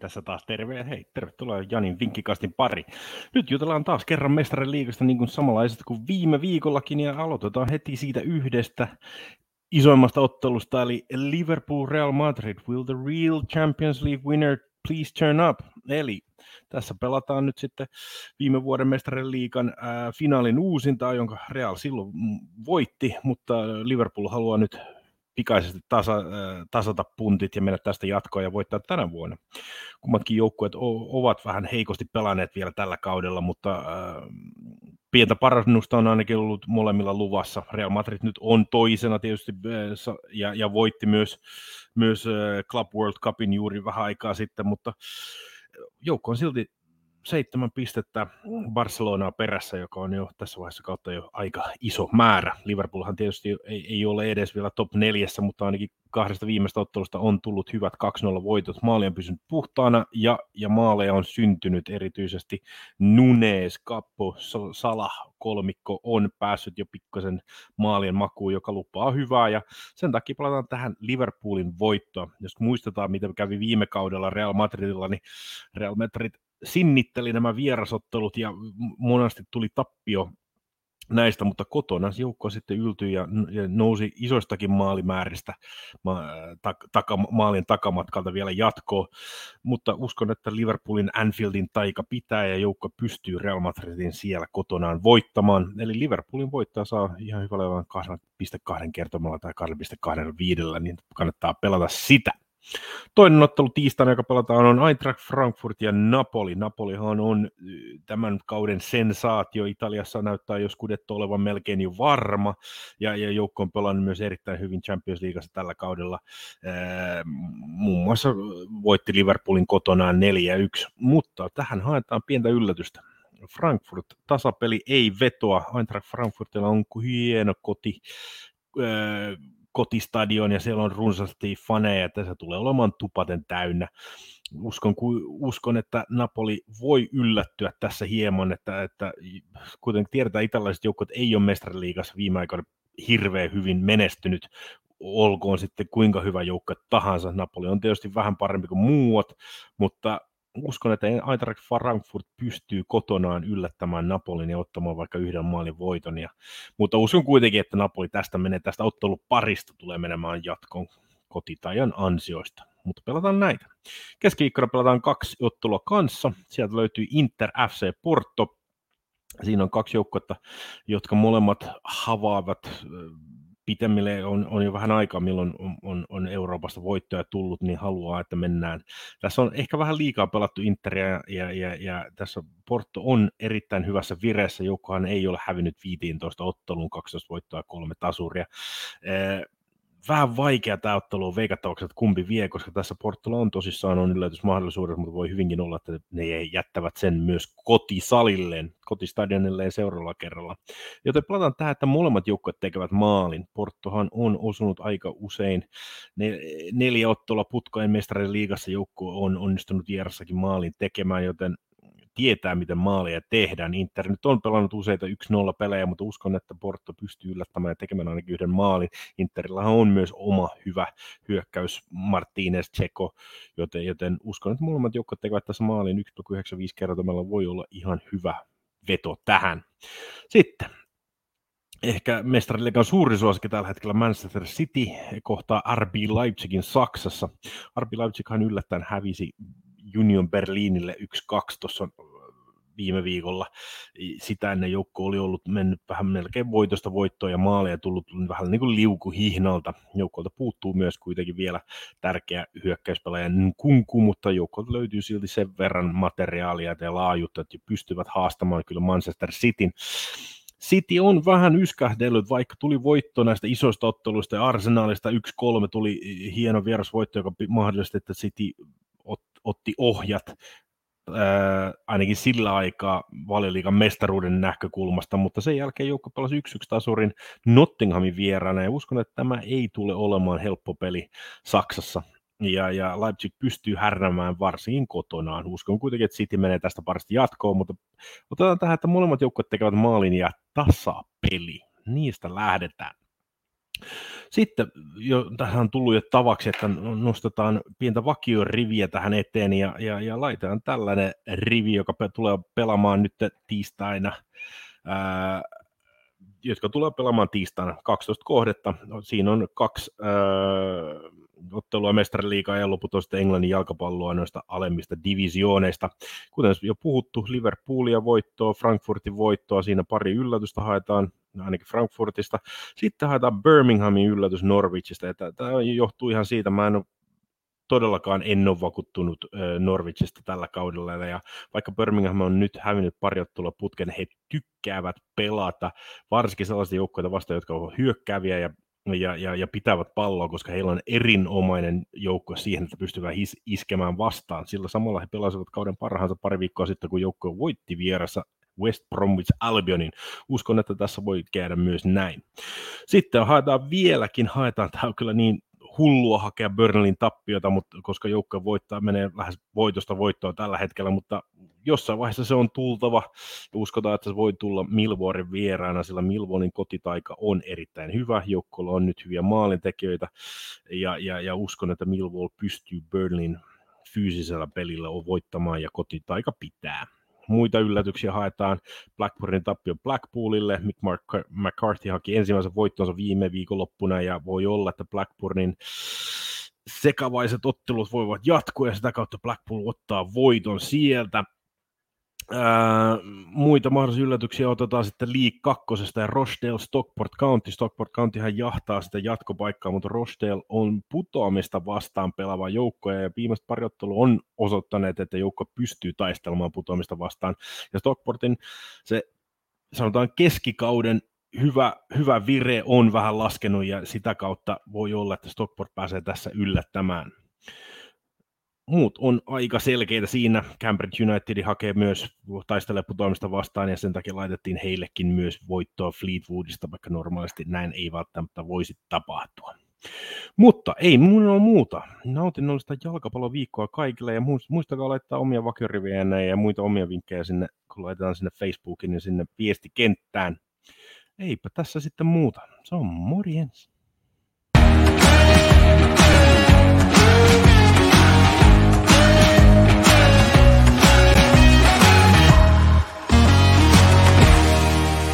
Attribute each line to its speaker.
Speaker 1: tässä taas terve ja hei, tervetuloa Janin vinkkikastin pari. Nyt jutellaan taas kerran mestarin liigasta niin kuin samanlaisesta kuin viime viikollakin ja aloitetaan heti siitä yhdestä isoimmasta ottelusta, eli Liverpool Real Madrid, will the real Champions League winner please turn up? Eli tässä pelataan nyt sitten viime vuoden mestarin liikan ää, finaalin uusintaa, jonka Real silloin voitti, mutta Liverpool haluaa nyt pikaisesti tasa, tasata puntit ja mennä tästä jatkoon ja voittaa tänä vuonna. Kummatkin joukkueet ovat vähän heikosti pelanneet vielä tällä kaudella, mutta äh, pientä parannusta on ainakin ollut molemmilla luvassa. Real Madrid nyt on toisena tietysti ja, ja voitti myös, myös Club World Cupin juuri vähän aikaa sitten, mutta joukko on silti seitsemän pistettä Barcelonaa perässä, joka on jo tässä vaiheessa kautta jo aika iso määrä. Liverpoolhan tietysti ei, ei ole edes vielä top neljässä, mutta ainakin kahdesta viimeistä ottelusta on tullut hyvät 2-0 voitot. Maali on pysynyt puhtaana ja, ja maaleja on syntynyt erityisesti Nunes, Kappo, Salah kolmikko on päässyt jo pikkasen maalien makuun, joka lupaa hyvää ja sen takia palataan tähän Liverpoolin voittoon. Jos muistetaan, mitä kävi viime kaudella Real Madridilla, niin Real Madrid sinnitteli nämä vierasottelut ja monesti tuli tappio näistä, mutta kotona joukko sitten yltyi ja, nousi isoistakin maalimääristä ma, ta, taka, maalin takamatkalta vielä jatkoon, mutta uskon, että Liverpoolin Anfieldin taika pitää ja joukko pystyy Real Madridin siellä kotonaan voittamaan, eli Liverpoolin voittaa saa ihan hyvällä 2,2 kertomalla tai 2,25, niin kannattaa pelata sitä. Toinen ottelu tiistaina, joka pelataan, on Eintracht Frankfurt ja Napoli. Napolihan on tämän kauden sensaatio. Italiassa näyttää jos kudettu olevan melkein jo varma, ja, ja joukko on pelannut myös erittäin hyvin Champions Leagueassa tällä kaudella. Ää, muun muassa voitti Liverpoolin kotonaan 4-1, mutta tähän haetaan pientä yllätystä. Frankfurt tasapeli ei vetoa. Eintracht Frankfurtilla on hieno koti kotistadion ja siellä on runsaasti faneja, että se tulee olemaan tupaten täynnä. Uskon, uskon, että Napoli voi yllättyä tässä hieman, että, että kuten tiedetään, italaiset joukot ei ole mestariliigassa viime aikoina hirveän hyvin menestynyt, olkoon sitten kuinka hyvä joukko tahansa. Napoli on tietysti vähän parempi kuin muut, mutta uskon, että Eintracht Frankfurt pystyy kotonaan yllättämään Napolin ja ottamaan vaikka yhden maalin voiton. Ja, mutta uskon kuitenkin, että Napoli tästä menee, tästä otteluparista tulee menemään jatkoon kotitajan ansioista. Mutta pelataan näitä. Keskiviikkona pelataan kaksi ottelua kanssa. Sieltä löytyy Inter FC Porto. Siinä on kaksi joukkuetta, jotka molemmat havaavat pitemmille on, on jo vähän aikaa, milloin on, on, on Euroopasta voittoja tullut, niin haluaa, että mennään. Tässä on ehkä vähän liikaa pelattu Interia ja, ja, ja, ja tässä Porto on erittäin hyvässä vireessä. Joukkohan ei ole hävinnyt 15 otteluun, 12 voittoa ja kolme tasuria vähän vaikea tämä ottelu on veikattavaksi, että kumpi vie, koska tässä Portolla on tosissaan on yllätysmahdollisuudet, mutta voi hyvinkin olla, että ne jättävät sen myös kotisalilleen, kotistadionilleen seuraavalla kerralla. Joten palataan tähän, että molemmat joukkueet tekevät maalin. Portohan on osunut aika usein neljä ottelua putkojen mestarin liigassa joukko on onnistunut vierassakin maalin tekemään, joten tietää, miten maaleja tehdään. Inter nyt on pelannut useita 1-0 pelejä, mutta uskon, että Porto pystyy yllättämään ja tekemään ainakin yhden maalin. Interillä on myös oma hyvä hyökkäys Martinez, Tseko, joten, joten uskon, että molemmat joukot tekevät tässä maalin 1,95 kertomalla voi olla ihan hyvä veto tähän. Sitten ehkä mestariliikan suuri suosikki tällä hetkellä Manchester City kohtaa RB Leipzigin Saksassa. RB Leipzighan yllättäen hävisi Union Berliinille 1-2 tuossa viime viikolla. Sitä ennen joukko oli ollut mennyt vähän melkein voitosta voittoa ja maaleja tullut vähän niin kuin liukuhihnalta. Joukkolta puuttuu myös kuitenkin vielä tärkeä hyökkäyspelaaja Kunku, mutta joukkolta löytyy silti sen verran materiaalia ja laajuutta, että pystyvät haastamaan kyllä Manchester Cityn. City on vähän yskähdellyt, vaikka tuli voitto näistä isoista otteluista ja Arsenalista 1-3 tuli hieno vierasvoitto, joka mahdollisti, että City otti ohjat ää, ainakin sillä aikaa valioliikan mestaruuden näkökulmasta, mutta sen jälkeen joukko pelasi 1-1 tasurin Nottinghamin vieraana ja uskon, että tämä ei tule olemaan helppo peli Saksassa. Ja, ja Leipzig pystyy härnämään varsinkin kotonaan. Uskon kuitenkin, että City menee tästä parista jatkoon, mutta otetaan tähän, että molemmat joukkueet tekevät maalin ja tasapeli. Niistä lähdetään. Sitten jo, tähän on tullut jo tavaksi, että nostetaan pientä vakioriviä tähän eteen ja, ja, ja laitetaan tällainen rivi, joka tulee pelaamaan nyt tiistaina ää, jotka tulee pelaamaan tiistaina 12 kohdetta. Siinä on kaksi ää, ottelua mestariliigaa ja loput on sitten Englannin jalkapalloa noista alemmista divisiooneista. Kuten jo puhuttu, Liverpoolia voittoa, Frankfurtin voittoa, siinä pari yllätystä haetaan, ainakin Frankfurtista. Sitten haetaan Birminghamin yllätys Norwichista, ja tämä johtuu ihan siitä, mä en ole todellakaan en ole vakuuttunut Norwichista tällä kaudella, ja vaikka Birmingham on nyt hävinnyt pari putken, he tykkäävät pelata, varsinkin sellaisia joukkoja vastaan, jotka ovat hyökkääviä ja ja, ja, ja pitävät palloa, koska heillä on erinomainen joukko siihen, että pystyvät is, iskemään vastaan. Sillä samalla he pelasivat kauden parhaansa pari viikkoa sitten, kun joukko voitti vieressä West Bromwich Albionin. Uskon, että tässä voi käydä myös näin. Sitten haetaan vieläkin, haetaan, tämä on kyllä niin hullua hakea Burnleyn tappiota, mutta koska joukko voittaa, menee lähes voitosta voittoa tällä hetkellä, mutta jossain vaiheessa se on tultava. Uskotaan, että se voi tulla Milvoorin vieraana, sillä Milvoorin kotitaika on erittäin hyvä. Joukkolla on nyt hyviä maalintekijöitä ja, ja, ja uskon, että Millwall pystyy Burnleyn fyysisellä pelillä voittamaan ja kotitaika pitää. Muita yllätyksiä haetaan Blackburnin tappio Blackpoolille. Mick McCarthy haki ensimmäisen voittonsa viime viikonloppuna ja voi olla, että Blackburnin sekavaiset ottelut voivat jatkua ja sitä kautta Blackpool ottaa voiton sieltä. Muita mahdollisia yllätyksiä otetaan sitten League 2 ja Rochdale Stockport County. Stockport Countyhan jahtaa sitä jatkopaikkaa, mutta Rochdale on putoamista vastaan pelaava joukko ja viimeiset pari on osoittaneet, että joukko pystyy taistelemaan putoamista vastaan. Ja Stockportin se sanotaan keskikauden hyvä, hyvä vire on vähän laskenut ja sitä kautta voi olla, että Stockport pääsee tässä yllättämään muut on aika selkeitä siinä. Cambridge United hakee myös taistelee putoamista vastaan ja sen takia laitettiin heillekin myös voittoa Fleetwoodista, vaikka normaalisti näin ei välttämättä voisi tapahtua. Mutta ei mun ole muuta. Nautinnollista jalkapalloviikkoa kaikille ja muistakaa laittaa omia vakioriviä ja muita omia vinkkejä sinne, kun laitetaan sinne Facebookin ja sinne viestikenttään. Eipä tässä sitten muuta. Se on morjens.